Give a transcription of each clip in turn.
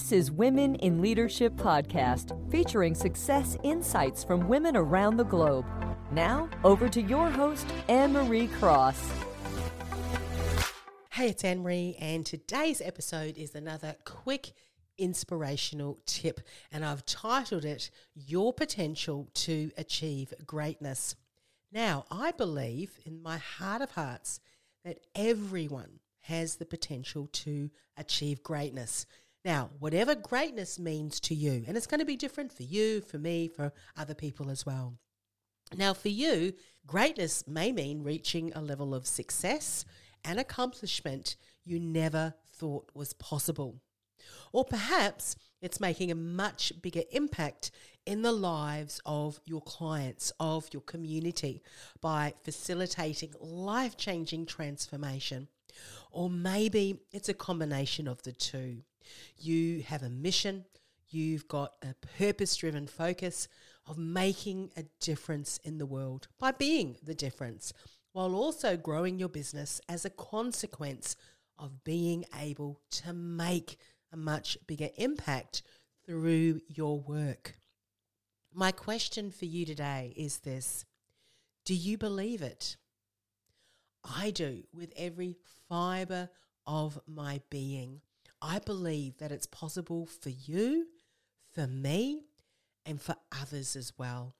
This is Women in Leadership Podcast, featuring success insights from women around the globe. Now, over to your host, Anne Marie Cross. Hey, it's Anne Marie, and today's episode is another quick inspirational tip, and I've titled it Your Potential to Achieve Greatness. Now, I believe in my heart of hearts that everyone has the potential to achieve greatness. Now, whatever greatness means to you, and it's going to be different for you, for me, for other people as well. Now, for you, greatness may mean reaching a level of success and accomplishment you never thought was possible. Or perhaps it's making a much bigger impact in the lives of your clients, of your community, by facilitating life changing transformation. Or maybe it's a combination of the two. You have a mission, you've got a purpose driven focus of making a difference in the world by being the difference, while also growing your business as a consequence of being able to make a much bigger impact through your work. My question for you today is this Do you believe it? I do with every fiber of my being. I believe that it's possible for you, for me, and for others as well.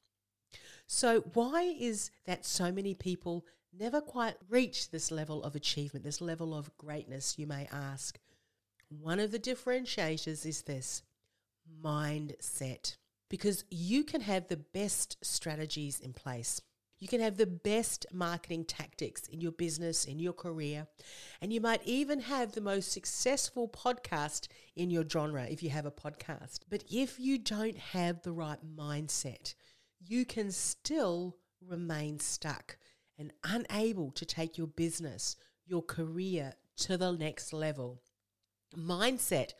So, why is that so many people never quite reach this level of achievement, this level of greatness, you may ask? One of the differentiators is this mindset, because you can have the best strategies in place. You can have the best marketing tactics in your business, in your career, and you might even have the most successful podcast in your genre if you have a podcast. But if you don't have the right mindset, you can still remain stuck and unable to take your business, your career to the next level. Mindset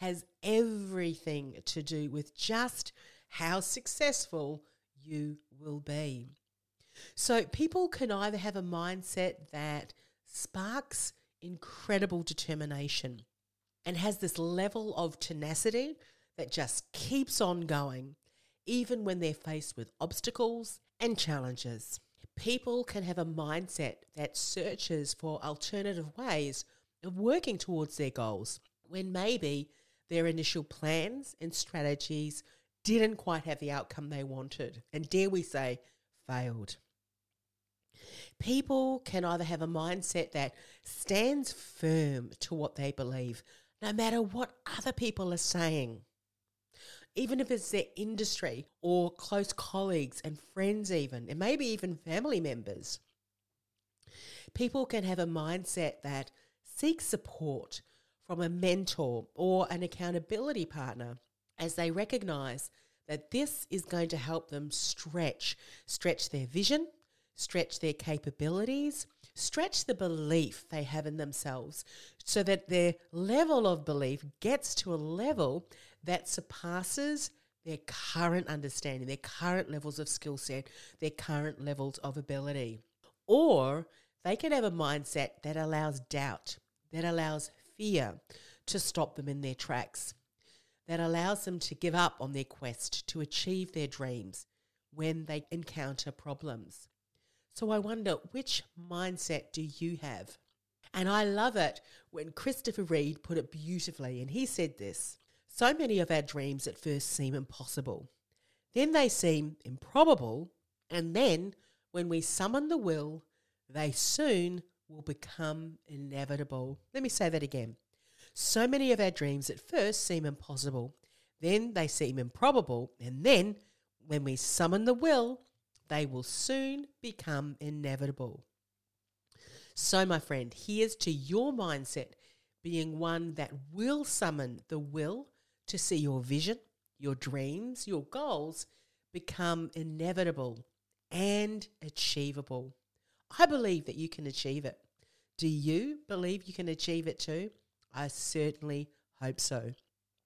has everything to do with just how successful you will be. So people can either have a mindset that sparks incredible determination and has this level of tenacity that just keeps on going, even when they're faced with obstacles and challenges. People can have a mindset that searches for alternative ways of working towards their goals when maybe their initial plans and strategies didn't quite have the outcome they wanted, and dare we say, failed. People can either have a mindset that stands firm to what they believe, no matter what other people are saying. Even if it's their industry or close colleagues and friends, even, and maybe even family members. People can have a mindset that seeks support from a mentor or an accountability partner as they recognize that this is going to help them stretch, stretch their vision, stretch their capabilities, stretch the belief they have in themselves so that their level of belief gets to a level that surpasses their current understanding, their current levels of skill set, their current levels of ability. Or they can have a mindset that allows doubt, that allows fear to stop them in their tracks, that allows them to give up on their quest to achieve their dreams when they encounter problems. So I wonder which mindset do you have? And I love it when Christopher Reeve put it beautifully, and he said this So many of our dreams at first seem impossible. Then they seem improbable, and then when we summon the will, they soon will become inevitable. Let me say that again. So many of our dreams at first seem impossible, then they seem improbable, and then when we summon the will, they will soon become inevitable. So, my friend, here's to your mindset being one that will summon the will to see your vision, your dreams, your goals become inevitable and achievable. I believe that you can achieve it. Do you believe you can achieve it too? I certainly hope so.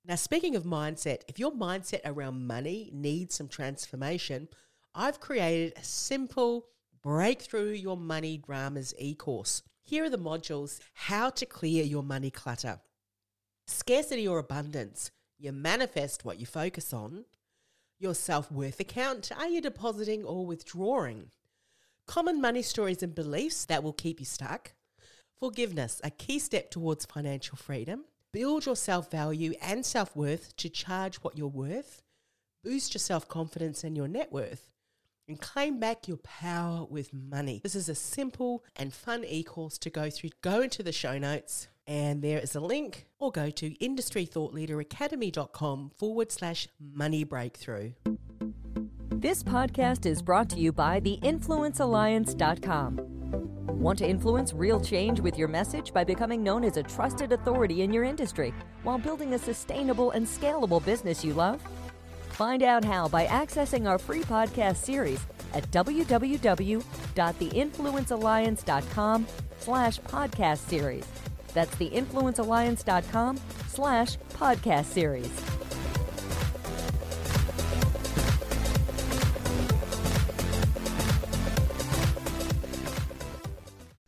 Now, speaking of mindset, if your mindset around money needs some transformation, I've created a simple breakthrough your money dramas e course. Here are the modules how to clear your money clutter, scarcity or abundance. You manifest what you focus on, your self worth account. Are you depositing or withdrawing? Common money stories and beliefs that will keep you stuck. Forgiveness, a key step towards financial freedom. Build your self value and self worth to charge what you're worth. Boost your self confidence and your net worth. And claim back your power with money. This is a simple and fun e course to go through. Go into the show notes and there is a link, or go to industrythoughtleaderacademy.com forward slash money breakthrough. This podcast is brought to you by theinfluencealliance.com. Want to influence real change with your message by becoming known as a trusted authority in your industry while building a sustainable and scalable business you love? Find out how by accessing our free podcast series at www.theinfluencealliance.com slash podcast series. That's theinfluencealliance.com slash podcast series.